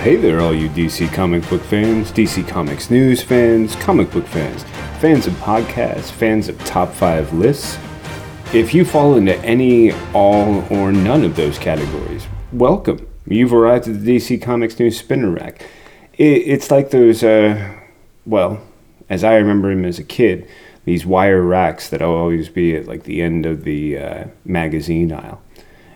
hey there, all you DC comic book fans, DC Comics news fans, comic book fans, fans of podcasts, fans of top five lists. If you fall into any, all, or none of those categories, welcome. You've arrived at the DC Comics news spinner rack. it's like those, uh, well, as I remember them as a kid, these wire racks that will always be at like the end of the uh, magazine aisle.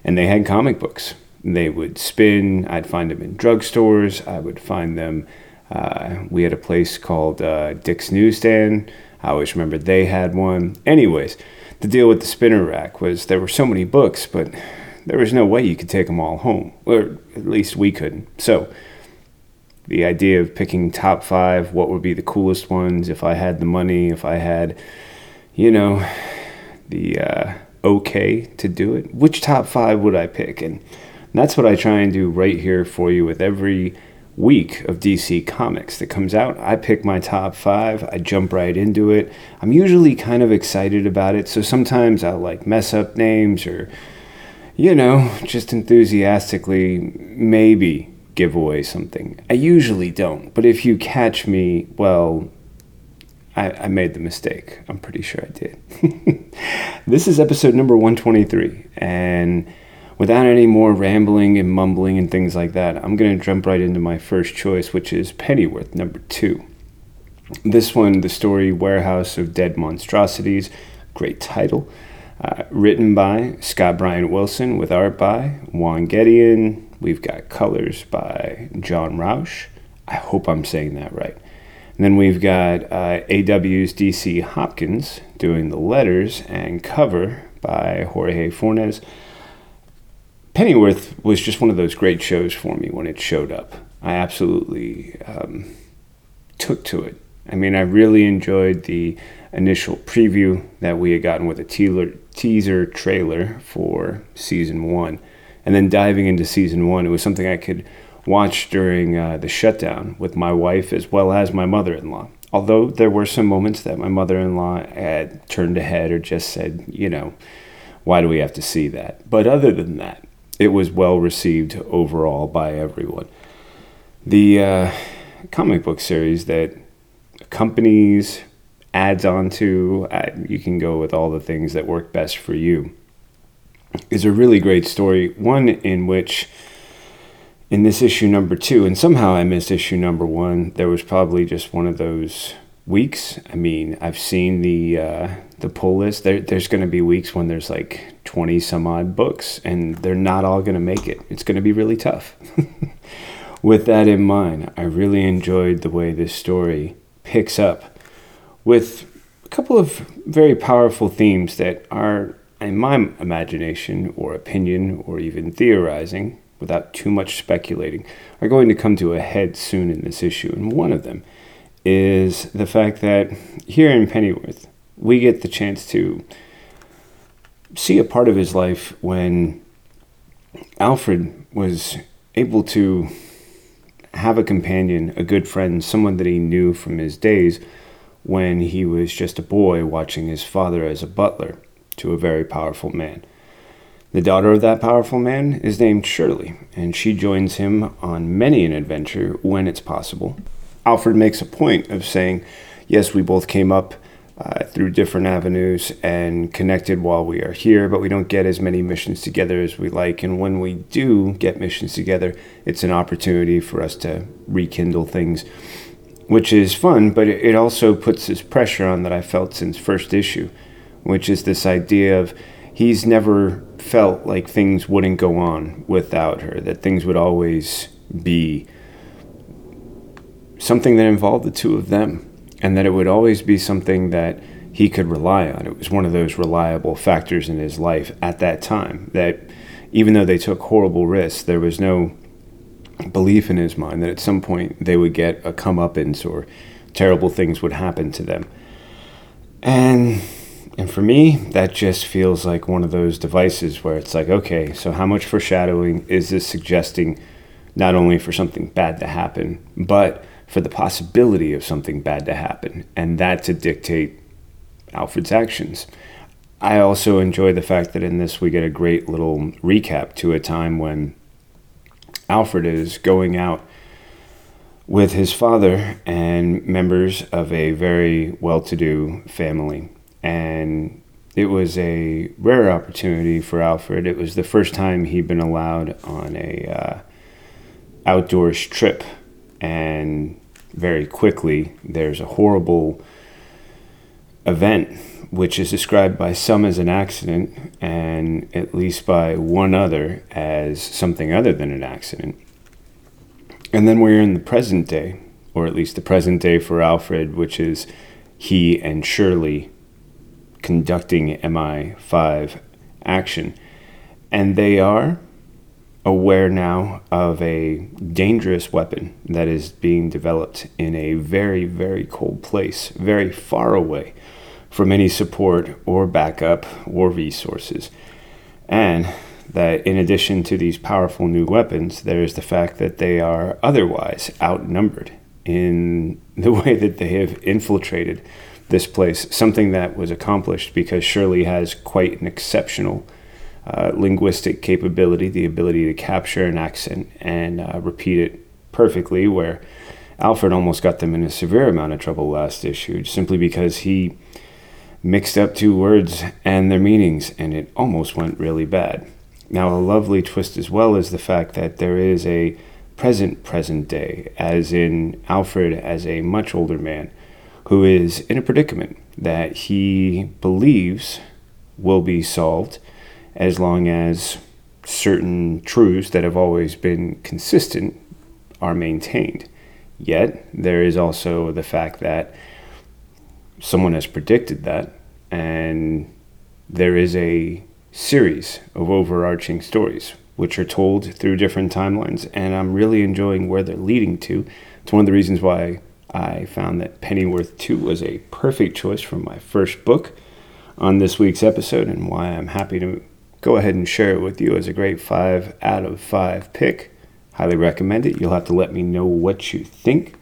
And they had comic books they would spin. I'd find them in drugstores. I would find them. Uh, we had a place called uh, Dick's Newsstand. I always remember they had one. Anyways, the deal with the spinner rack was there were so many books, but there was no way you could take them all home, or at least we couldn't. So, the idea of picking top five, what would be the coolest ones if I had the money, if I had, you know, the uh, okay to do it, which top five would I pick? And and that's what I try and do right here for you with every week of DC Comics that comes out. I pick my top five, I jump right into it. I'm usually kind of excited about it, so sometimes I'll like mess up names or, you know, just enthusiastically maybe give away something. I usually don't, but if you catch me, well, I, I made the mistake. I'm pretty sure I did. this is episode number 123, and without any more rambling and mumbling and things like that, I'm going to jump right into my first choice, which is Pennyworth, number two. This one, The Story Warehouse of Dead Monstrosities, great title. Uh, written by Scott Bryan Wilson with art by Juan Gedeon. We've got colors by John Rauch. I hope I'm saying that right. And then we've got uh, AW's DC Hopkins doing the letters and cover by Jorge Fornes. Pennyworth was just one of those great shows for me when it showed up. I absolutely um, took to it. I mean, I really enjoyed the initial preview that we had gotten with a teaser, trailer for season one. And then diving into season one, it was something I could watch during uh, the shutdown with my wife as well as my mother in law. Although there were some moments that my mother in law had turned ahead or just said, you know, why do we have to see that? But other than that, it was well received overall by everyone. The uh, comic book series that accompanies, adds on to, uh, you can go with all the things that work best for you, is a really great story. One in which, in this issue number two, and somehow I missed issue number one, there was probably just one of those weeks. I mean, I've seen the uh, the pull list. There, there's going to be weeks when there's like 20 some odd books, and they're not all going to make it. It's going to be really tough. with that in mind, I really enjoyed the way this story picks up with a couple of very powerful themes that are, in my imagination or opinion or even theorizing, without too much speculating, are going to come to a head soon in this issue. And one of them is the fact that here in Pennyworth, we get the chance to see a part of his life when Alfred was able to have a companion, a good friend, someone that he knew from his days when he was just a boy watching his father as a butler to a very powerful man. The daughter of that powerful man is named Shirley, and she joins him on many an adventure when it's possible. Alfred makes a point of saying, Yes, we both came up uh, through different avenues and connected while we are here, but we don't get as many missions together as we like. And when we do get missions together, it's an opportunity for us to rekindle things, which is fun, but it also puts this pressure on that I felt since first issue, which is this idea of he's never felt like things wouldn't go on without her, that things would always be something that involved the two of them and that it would always be something that he could rely on. It was one of those reliable factors in his life at that time that even though they took horrible risks, there was no belief in his mind that at some point they would get a comeuppance or terrible things would happen to them. And and for me, that just feels like one of those devices where it's like, okay, so how much foreshadowing is this suggesting not only for something bad to happen, but for the possibility of something bad to happen, and that to dictate Alfred's actions. I also enjoy the fact that in this we get a great little recap to a time when Alfred is going out with his father and members of a very well to do family. And it was a rare opportunity for Alfred. It was the first time he'd been allowed on a uh, outdoors trip, and very quickly there's a horrible event which is described by some as an accident and at least by one other as something other than an accident. And then we're in the present day, or at least the present day for Alfred, which is he and Shirley conducting MI5 action. And they are aware now of a dangerous weapon that is being developed in a very, very cold place, very far away from any support or backup or resources. And that in addition to these powerful new weapons, there is the fact that they are otherwise outnumbered in the way that they have infiltrated this place, something that was accomplished because Shirley has quite an exceptional uh, linguistic capability, the ability to capture an accent and uh, repeat it perfectly, where Alfred almost got them in a severe amount of trouble last issue simply because he mixed up two words and their meanings, and it almost went really bad. Now, a lovely twist as well is the fact that there is a present present day, as in Alfred as a much older man who is in a predicament that he believes will be solved as long as certain truths that have always been consistent are maintained. Yet, there is also the fact that someone has predicted that, and there is a series of overarching stories which are told through different timelines, and I'm really enjoying where they're leading to. It's one of the reasons why I found that Pennyworth 2 was a perfect choice for my first book on this week's episode, and why I'm happy to go ahead and share it with you as a great 5 out of 5 pick. Highly recommend it. You'll have to let me know what you think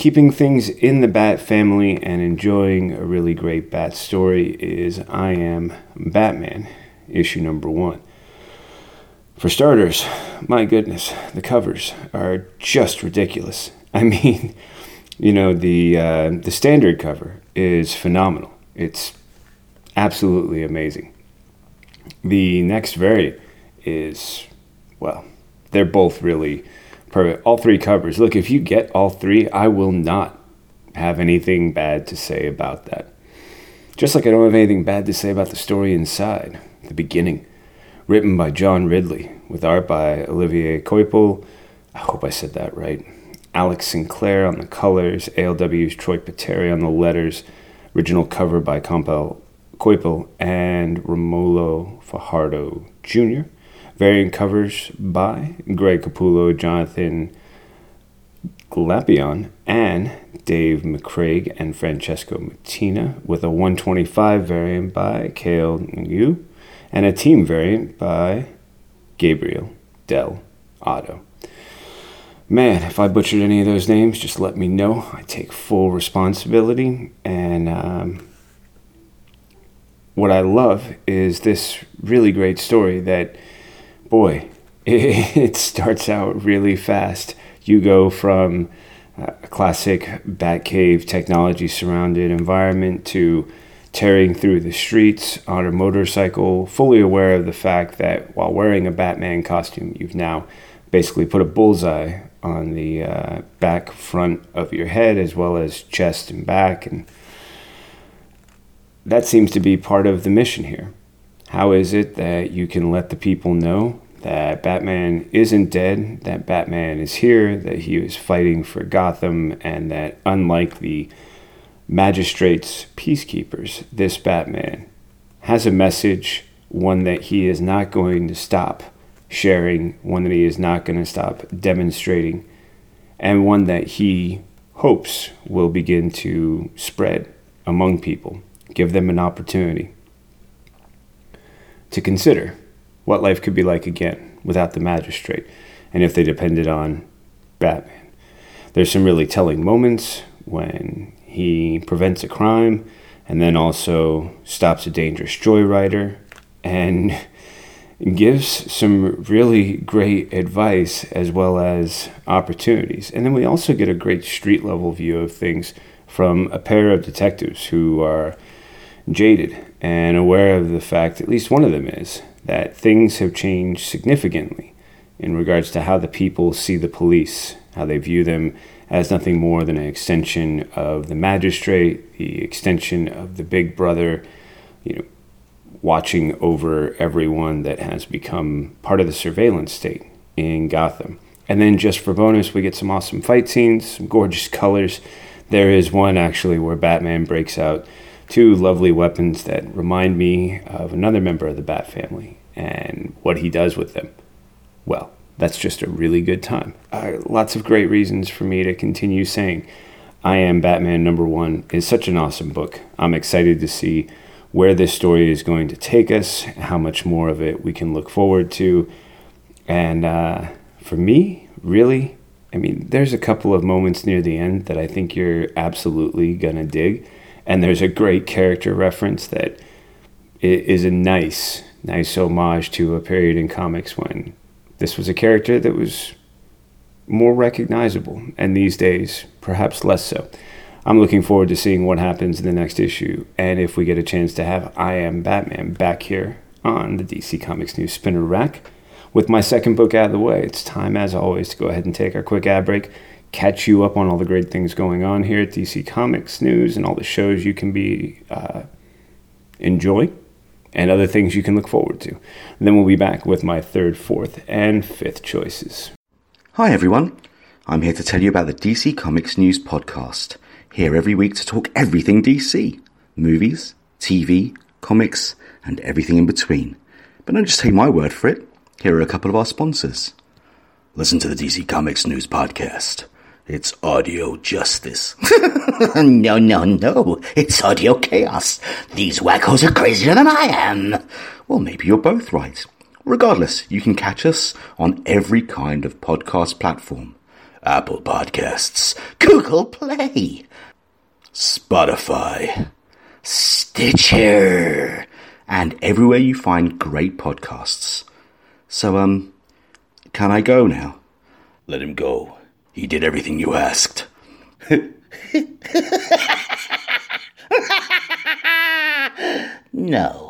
keeping things in the Bat family and enjoying a really great Bat story is I Am Batman, issue number one. For starters, my goodness, the covers are just ridiculous. I mean, you know, the, uh, the standard cover is phenomenal. It's absolutely amazing. The next variant is, well, they're both really Perfect. All three covers. Look, if you get all three, I will not have anything bad to say about that. Just like I don't have anything bad to say about the story inside, the beginning. Written by John Ridley, with art by Olivier Coipel. I hope I said that right. Alex Sinclair on the colors, ALW's Troy Peteri on the letters, original cover by Compel Coipel and Romulo Fajardo Jr. Variant covers by Greg Capullo, Jonathan Glapion, and Dave McCraig and Francesco Mattina, with a 125 variant by Kael Ngu, and a team variant by Gabriel Del Otto. Man, if I butchered any of those names, just let me know. I take full responsibility. And um, what I love is this really great story that boy, it, starts out really fast. You go from a classic Batcave technology surrounded environment to tearing through the streets on a motorcycle, fully aware of the fact that while wearing a Batman costume, you've now basically put a bullseye on the uh, back front of your head as well as chest and back. And that seems to be part of the mission here. How is it that you can let the people know that Batman isn't dead, that Batman is here, that he is fighting for Gotham, and that unlike the magistrates, peacekeepers, this Batman has a message, one that he is not going to stop sharing, one that he is not going to stop demonstrating, and one that he hopes will begin to spread among people, give them an opportunity to consider what life could be like again without the magistrate and if they depended on Batman. There's some really telling moments when he prevents a crime and then also stops a dangerous joyrider and gives some really great advice as well as opportunities. And then we also get a great street level view of things from a pair of detectives who are jaded and aware of the fact, at least one of them is, that things have changed significantly in regards to how the people see the police, how they view them as nothing more than an extension of the magistrate, the extension of the big brother, you know, watching over everyone that has become part of the surveillance state in Gotham. And then just for bonus, we get some awesome fight scenes, some gorgeous colors. There is one actually where Batman breaks out two lovely weapons that remind me of another member of the Bat family and what he does with them. Well, that's just a really good time. Uh, lots of great reasons for me to continue saying I Am Batman number one is such an awesome book. I'm excited to see where this story is going to take us, how much more of it we can look forward to. And uh, for me, really, I mean, there's a couple of moments near the end that I think you're absolutely going to dig. And there's a great character reference that is a nice, nice homage to a period in comics when this was a character that was more recognizable, and these days, perhaps less so. I'm looking forward to seeing what happens in the next issue, and if we get a chance to have I Am Batman back here on the DC Comics News Spinner Rack. With my second book out of the way, it's time, as always, to go ahead and take our quick ad break, catch you up on all the great things going on here at DC Comics News and all the shows you can be uh, enjoy and other things you can look forward to. And then we'll be back with my third, fourth, and fifth choices. Hi, everyone. I'm here to tell you about the DC Comics News Podcast. Here every week to talk everything DC movies, TV, comics, and everything in between. But don't just take my word for it. Here are a couple of our sponsors. Listen to the DC Comics News Podcast. It's audio justice. no, no, no. It's audio chaos. These wackos are crazier than I am. Well, maybe you're both right. Regardless, you can catch us on every kind of podcast platform. Apple Podcasts, Google Play, Spotify, Stitcher, and everywhere you find great podcasts. So, um, can I go now? Let him go. He did everything you asked. no.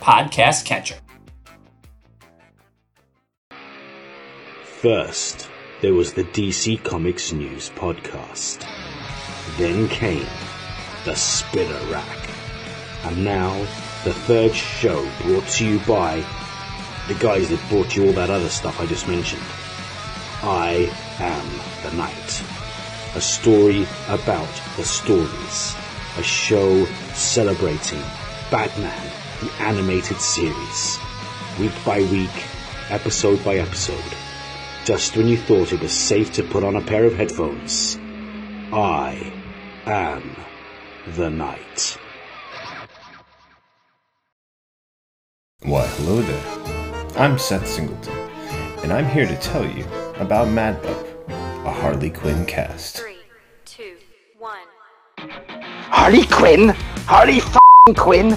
podcast catcher. First, there was the DC Comics News podcast. Then came the Spinner Rack. And now, the third show brought to you by the guys that brought you all that other stuff I just mentioned. I Am the Knight. A story about the stories. A show celebrating Batman, the animated series. Week by week, episode by episode just when you thought it was safe to put on a pair of headphones. I am the night. Why, hello there. I'm Seth Singleton, and I'm here to tell you about Mad Pup, a Harley Quinn cast. Three, two, one. Harley Quinn? Harley f***ing Quinn?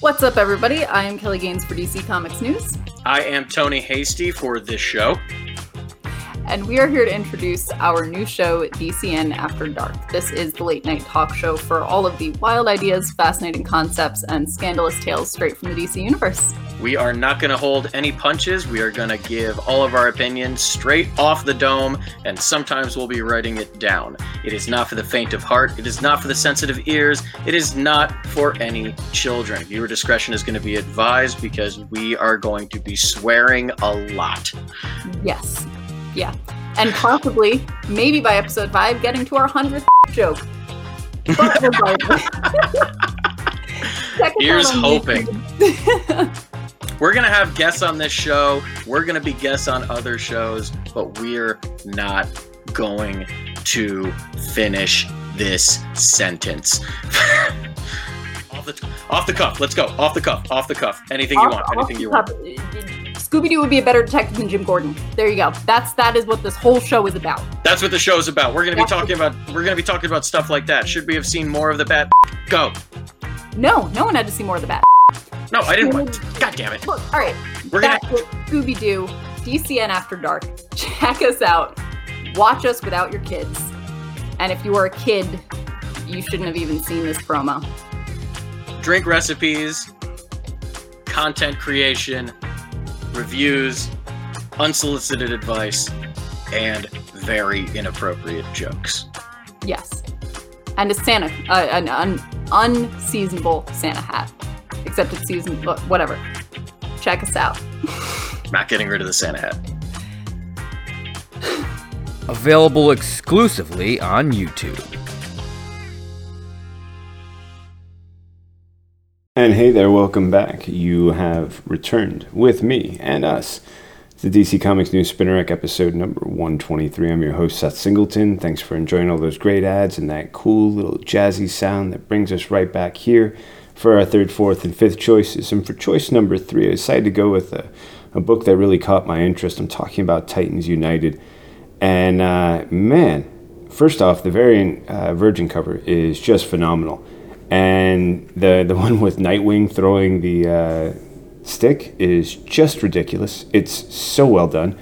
What's up, everybody? I am Kelly Gaines for DC Comics News, I am Tony Hasty for this show. And we are here to introduce our new show, DCN After Dark. This is the late night talk show for all of the wild ideas, fascinating concepts, and scandalous tales straight from the DC Universe. We are not going to hold any punches. We are going to give all of our opinions straight off the dome, and sometimes we'll be writing it down. It is not for the faint of heart. It is not for the sensitive ears. It is not for any children. Viewer discretion is going to be advised because we are going to be swearing a lot. Yes. Yeah. And possibly, maybe by episode 5, getting to our 100th joke. But regardless. Check us Here's hoping. We're going to have guests on this show. We're going to be guests on other shows, but we're not going to finish this sentence. off, the, off the cuff. Let's go. Off the cuff. Off the cuff. Anything you want. Anything you want. Scooby Doo would be a better detective than Jim Gordon. There you go. That's that is what this whole show is about. That's what the show's about. We're going to be talking about we're going to be talking about stuff like that. Should we have seen more of the bat? Go. No, no one had to see more of the bat. No, I didn't want. God damn it. Look, all right. We're gonna- That's. Scooby Doo, DCN After Dark. Check us out. Watch us without your kids. And if you were a kid, you shouldn't have even seen this promo. drink recipes, content creation, reviews, unsolicited advice, and very inappropriate jokes. Yes. And a Santa, uh, an un- unseasonable Santa hat. Except it's season, whatever. Check us out. Not getting rid of the Santa hat. Available exclusively on YouTube. And hey there, welcome back. You have returned with me and us to DC Comics News Spinner Rack episode number 123. I'm your host, Seth Singleton. Thanks for enjoying all those great ads and that cool little jazzy sound that brings us right back here for our third, fourth, and fifth choices. And for choice number three, I decided to go with a, a book that really caught my interest. I'm talking about Titans United. And uh, man, first off, the variant uh, Virgin cover is just phenomenal. And the, the one with Nightwing throwing the uh, stick is just ridiculous. It's so well done.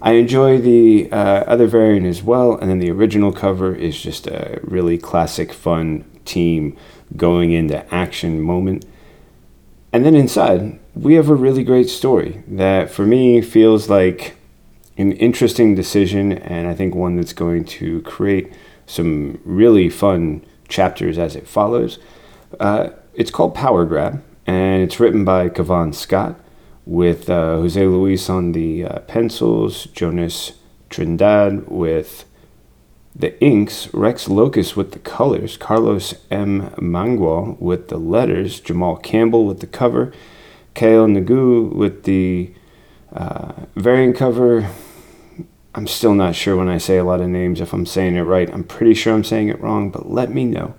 I enjoy the uh, other variant as well, and then the original cover is just a really classic, fun team going into action moment. And then inside, we have a really great story that for me feels like an interesting decision, and I think one that's going to create some really fun chapters as it follows. Uh, it's called Power Grab, and it's written by Cavan Scott with uh, Jose Luis on the uh, pencils, Jonas Trindade with the inks, Rex Lokus with the colors, Carlos M. Mangual with the letters, Jamal Campbell with the cover, Kael Ngu with the uh, variant cover. I'm still not sure when I say a lot of names if I'm saying it right. I'm pretty sure I'm saying it wrong, but let me know.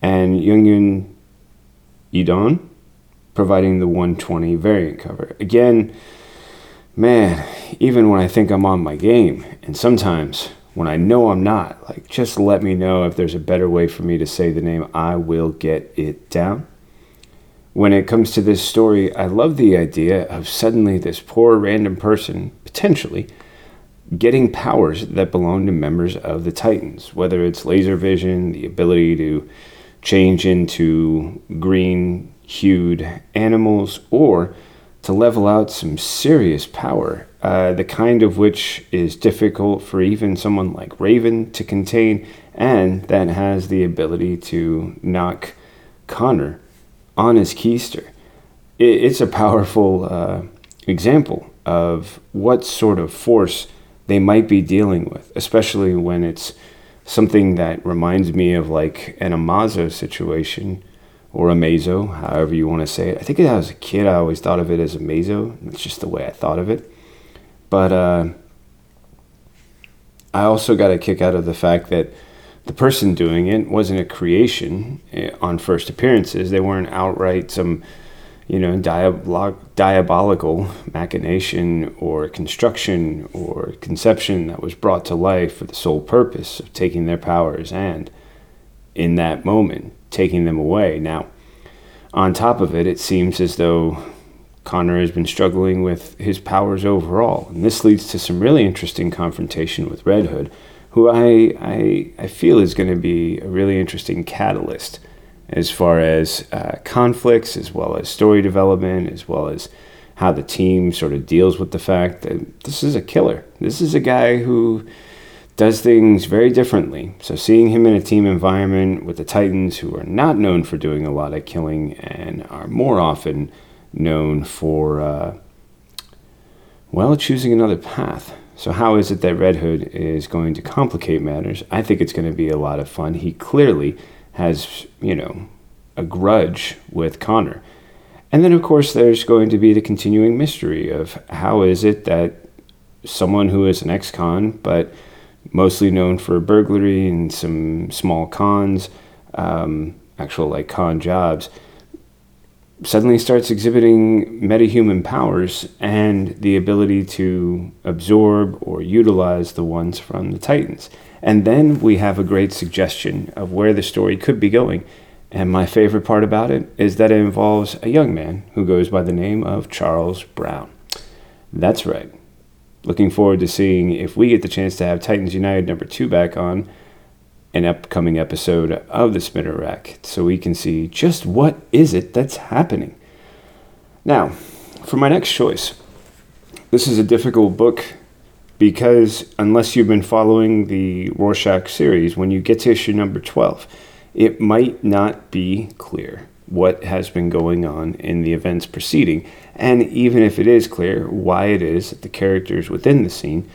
And Yungyun Idon providing the 120 variant cover. Again, man, even when I think I'm on my game, and sometimes when I know I'm not, like just let me know if there's a better way for me to say the name. I will get it down. When it comes to this story, I love the idea of suddenly this poor random person, potentially, getting powers that belong to members of the Titans, whether it's laser vision, the ability to change into green hued animals, or to level out some serious power, uh, the kind of which is difficult for even someone like Raven to contain, and that has the ability to knock Connor on his keister. It, it's a powerful uh, example of what sort of force they might be dealing with, especially when it's something that reminds me of like an Amazo situation or a Mazo, however you want to say it. I think as a kid, I always thought of it as a Mazo. It's just the way I thought of it. But uh, I also got a kick out of the fact that the person doing it wasn't a creation eh, on first appearances. They weren't outright some, you know, diabol- diabolical machination or construction or conception that was brought to life for the sole purpose of taking their powers and, in that moment, taking them away. Now, on top of it, it seems as though Connor has been struggling with his powers overall, and this leads to some really interesting confrontation with Red Hood, who I I, I feel is going to be a really interesting catalyst as far as uh, conflicts, as well as story development, as well as how the team sort of deals with the fact that this is a killer. This is a guy who does things very differently. So seeing him in a team environment with the Titans, who are not known for doing a lot of killing and are more often known for, uh, well, choosing another path. So, how is it that Red Hood is going to complicate matters? I think it's going to be a lot of fun. He clearly has, you know, a grudge with Connor. And then, of course, there's going to be the continuing mystery of how is it that someone who is an ex con, but mostly known for burglary and some small cons, um, actual like con jobs, suddenly starts exhibiting metahuman powers and the ability to absorb or utilize the ones from the Titans. And then we have a great suggestion of where the story could be going. And my favorite part about it is that it involves a young man who goes by the name of Charles Brown. That's right. Looking forward to seeing if we get the chance to have Titans United number two back on an upcoming episode of the Spinner Rack so we can see just what is it that's happening. Now, for my next choice, this is a difficult book because unless you've been following the Rorschach series, when you get to issue number 12, it might not be clear what has been going on in the events preceding, and even if it is clear why it is that the characters within the scene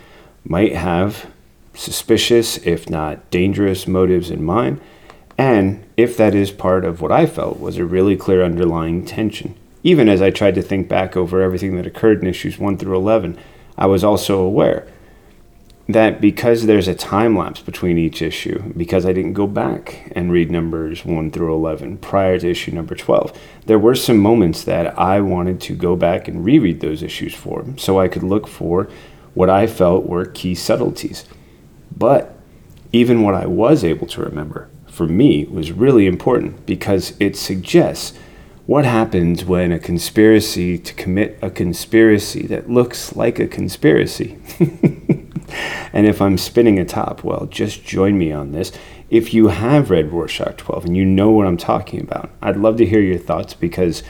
might have suspicious, if not dangerous, motives in mind, and if that is part of what I felt was a really clear underlying tension. Even as I tried to think back over everything that occurred in issues 1 through 11, I was also aware that because there's a time lapse between each issue, because I didn't go back and read numbers 1 through 11 prior to issue number 12, there were some moments that I wanted to go back and reread those issues for so I could look for what I felt were key subtleties. But even what I was able to remember for me was really important because it suggests what happens when a conspiracy to commit a conspiracy that looks like a conspiracy. and if I'm spinning a top, well, just join me on this. If you have read Rorschach 12 and you know what I'm talking about, I'd love to hear your thoughts because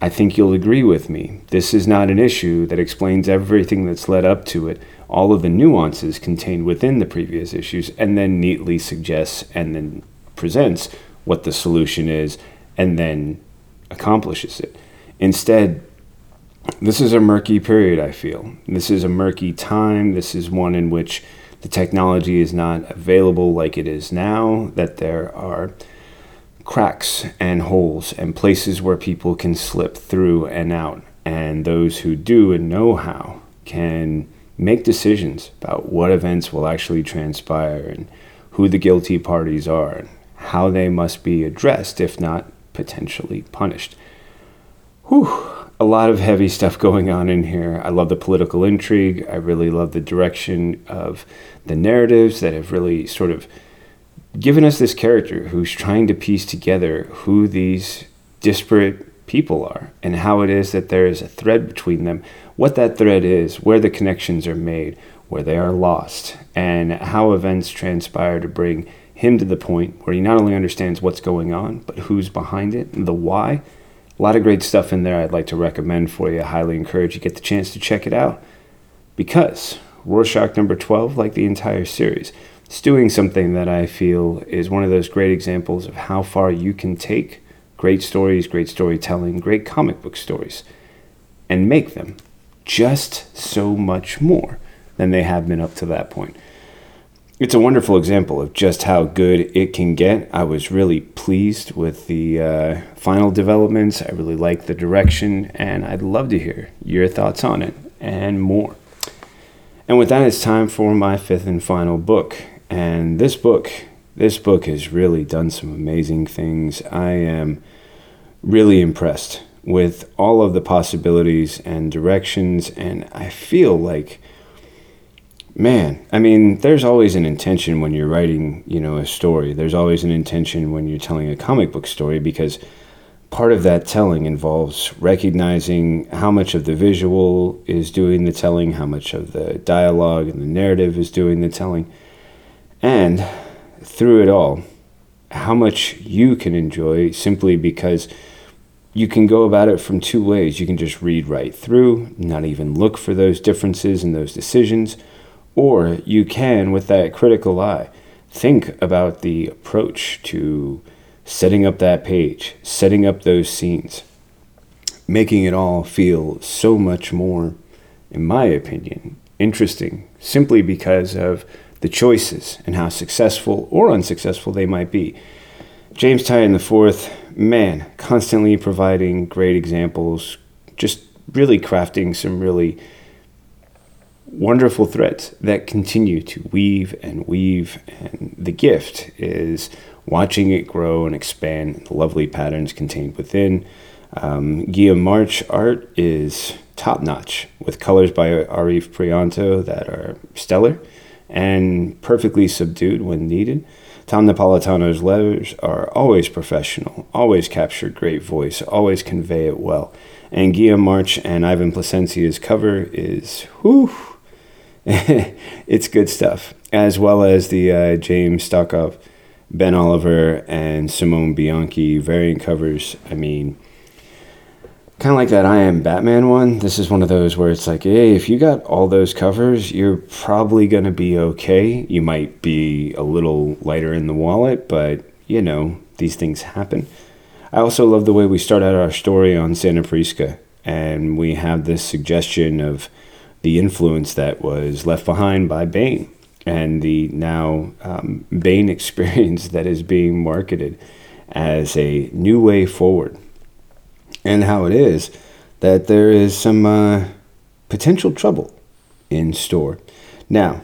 I think you'll agree with me. This is not an issue that explains everything that's led up to it all of the nuances contained within the previous issues and then neatly suggests and then presents what the solution is and then accomplishes it. Instead, this is a murky period, I feel. This is a murky time. This is one in which the technology is not available like it is now, that there are cracks and holes and places where people can slip through and out. And those who do and know how can make decisions about what events will actually transpire and who the guilty parties are and how they must be addressed, if not potentially punished. Whew, a lot of heavy stuff going on in here. I love the political intrigue. I really love the direction of the narratives that have really sort of given us this character who's trying to piece together who these disparate people are and how it is that there is a thread between them what that thread is, where the connections are made, where they are lost, and how events transpire to bring him to the point where he not only understands what's going on, but who's behind it, and the why. A lot of great stuff in there I'd like to recommend for you. I highly encourage you get the chance to check it out. Because Rorschach number 12, like the entire series, is doing something that I feel is one of those great examples of how far you can take great stories, great storytelling, great comic book stories, and make them just so much more than they have been up to that point. It's a wonderful example of just how good it can get. I was really pleased with the uh, final developments. I really like the direction, and I'd love to hear your thoughts on it and more. And with that, it's time for my fifth and final book. And this book, this book has really done some amazing things. I am really impressed with all of the possibilities and directions, and I feel like man i mean there's always an intention when you're writing you know a story there's always an intention when you're telling a comic book story because part of that telling involves recognizing how much of the visual is doing the telling how much of the dialogue and the narrative is doing the telling and through it all how much you can enjoy simply because you can go about it from two ways. You can just read right through not even look for those differences and those decisions or you can, with that critical eye, think about the approach to setting up that page, setting up those scenes, making it all feel so much more, in my opinion, interesting simply because of the choices and how successful or unsuccessful they might be. James Tynion IV, man, constantly providing great examples, just really crafting some really wonderful threads that continue to weave and weave. And the gift is watching it grow and expand the lovely patterns contained within. Um, Guillaume March art is top notch with colors by Arif Prianto that are stellar and perfectly subdued when needed. Tom Napolitano's letters are always professional, always capture great voice, always convey it well. And Guillaume March and Ivan Plascencia's cover is, whew, it's good stuff, as well as the uh, James Stokoe, Ben Oliver, and Simone Bianchi variant covers. I mean, kind of like that I Am Batman one. This is one of those where it's like, hey, if you got all those covers, you're probably going to be okay. You might be a little lighter in the wallet, but you know, these things happen. I also love the way we start out our story on Santa Prisca, and we have this suggestion of the influence that was left behind by Bane and the now um, Bane experience that is being marketed as a new way forward. And how it is that there is some uh, potential trouble in store. Now,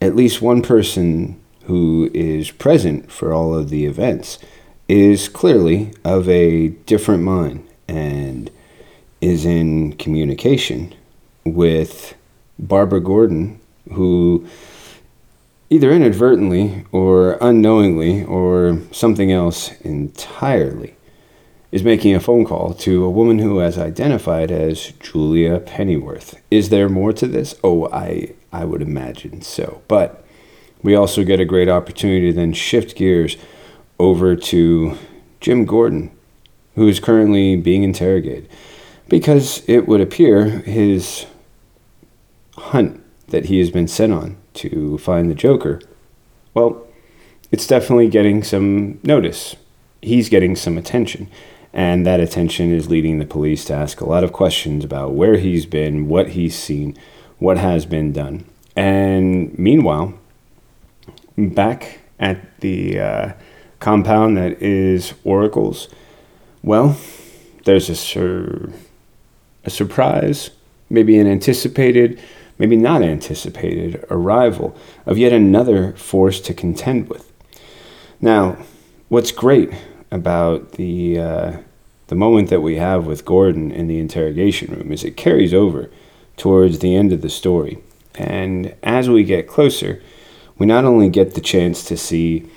at least one person who is present for all of the events is clearly of a different mind and is in communication with Barbara Gordon, who either inadvertently or unknowingly or something else entirely is making a phone call to a woman who has identified as Julia Pennyworth. Is there more to this? Oh, I I would imagine so. But we also get a great opportunity to then shift gears over to Jim Gordon, who is currently being interrogated because it would appear his hunt that he has been sent on to find the Joker, well, it's definitely getting some notice. He's getting some attention. And that attention is leading the police to ask a lot of questions about where he's been, what he's seen, what has been done. And meanwhile, back at the uh, compound that is Oracle's, well, there's a, sur- a surprise, maybe an anticipated maybe not anticipated arrival of yet another force to contend with. Now, what's great about the uh, the moment that we have with Gordon in the interrogation room is it carries over towards the end of the story, and as we get closer, we not only get the chance to see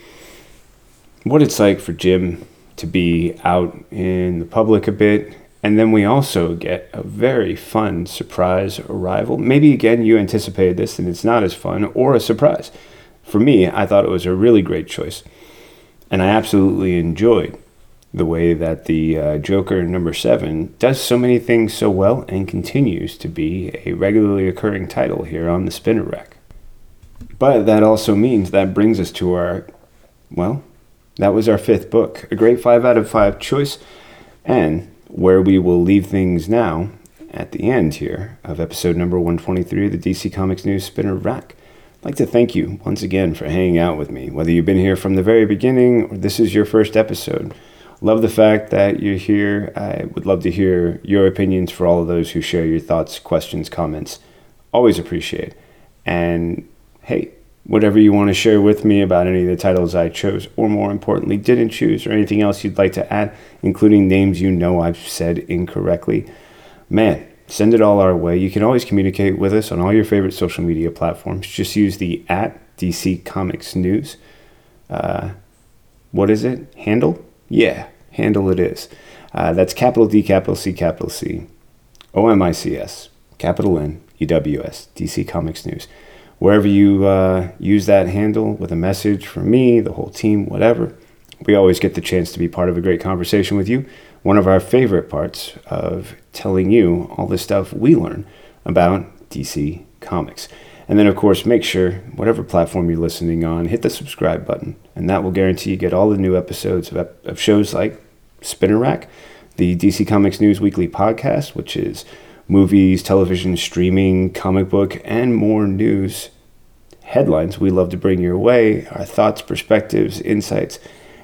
what it's like for Jim to be out in the public a bit and then we also get a very fun surprise arrival. Maybe again you anticipated this and it's not as fun or a surprise. For me, I thought it was a really great choice. And I absolutely enjoyed the way that the uh, Joker number seven does so many things so well and continues to be a regularly occurring title here on the spinner rack. But that also means that brings us to our, well, that was our fifth book. A great five out of five choice. And where we will leave things now at the end here of episode number 123 of the DC Comics News Spinner Rack. I'd like to thank you once again for hanging out with me, whether you've been here from the very beginning or this is your first episode. Love the fact that you're here. I would love to hear your opinions for all of those who share your thoughts, questions, comments. Always appreciate. And hey, whatever you want to share with me about any of the titles I chose, or more importantly, didn't choose, or anything else you'd like to add, including names you know I've said incorrectly, man, send it all our way. You can always communicate with us on all your favorite social media platforms. Just use the at DC Comics News. Uh, what is it? Handle? Yeah, handle it is. Uh, that's capital D, capital C, capital C, O M I C S, capital N, E W S, DC Comics News. Wherever you uh, use that handle with a message for me, the whole team, whatever, we always get the chance to be part of a great conversation with you. One of our favorite parts of telling you all the stuff we learn about DC Comics. And then, of course, make sure, whatever platform you're listening on, hit the subscribe button. And that will guarantee you get all the new episodes of, of shows like Spinner Rack, the DC Comics News Weekly podcast, which is movies, television, streaming, comic book, and more news headlines we love to bring your way, our thoughts, perspectives, insights.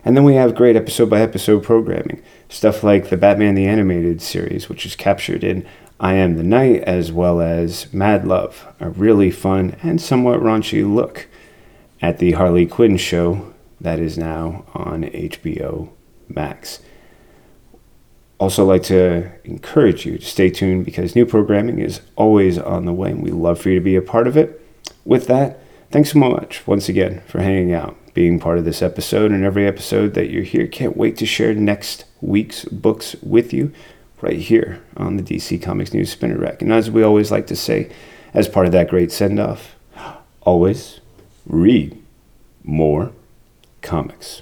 And then we have great episode by episode programming. Stuff like the Batman the Animated series, which is captured in I Am the Night, as well as Mad Love, a really fun and somewhat raunchy look at the Harley Quinn show that is now on HBO Max. Also, like to encourage you to stay tuned because new programming is always on the way, and we love for you to be a part of it. With that, thanks so much once again for hanging out, being part of this episode, and every episode that you're here. Can't wait to share next week's books with you right here on the DC Comics News Spinner Rack. And as we always like to say, as part of that great send off, always read more comics.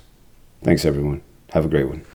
Thanks, everyone. Have a great one.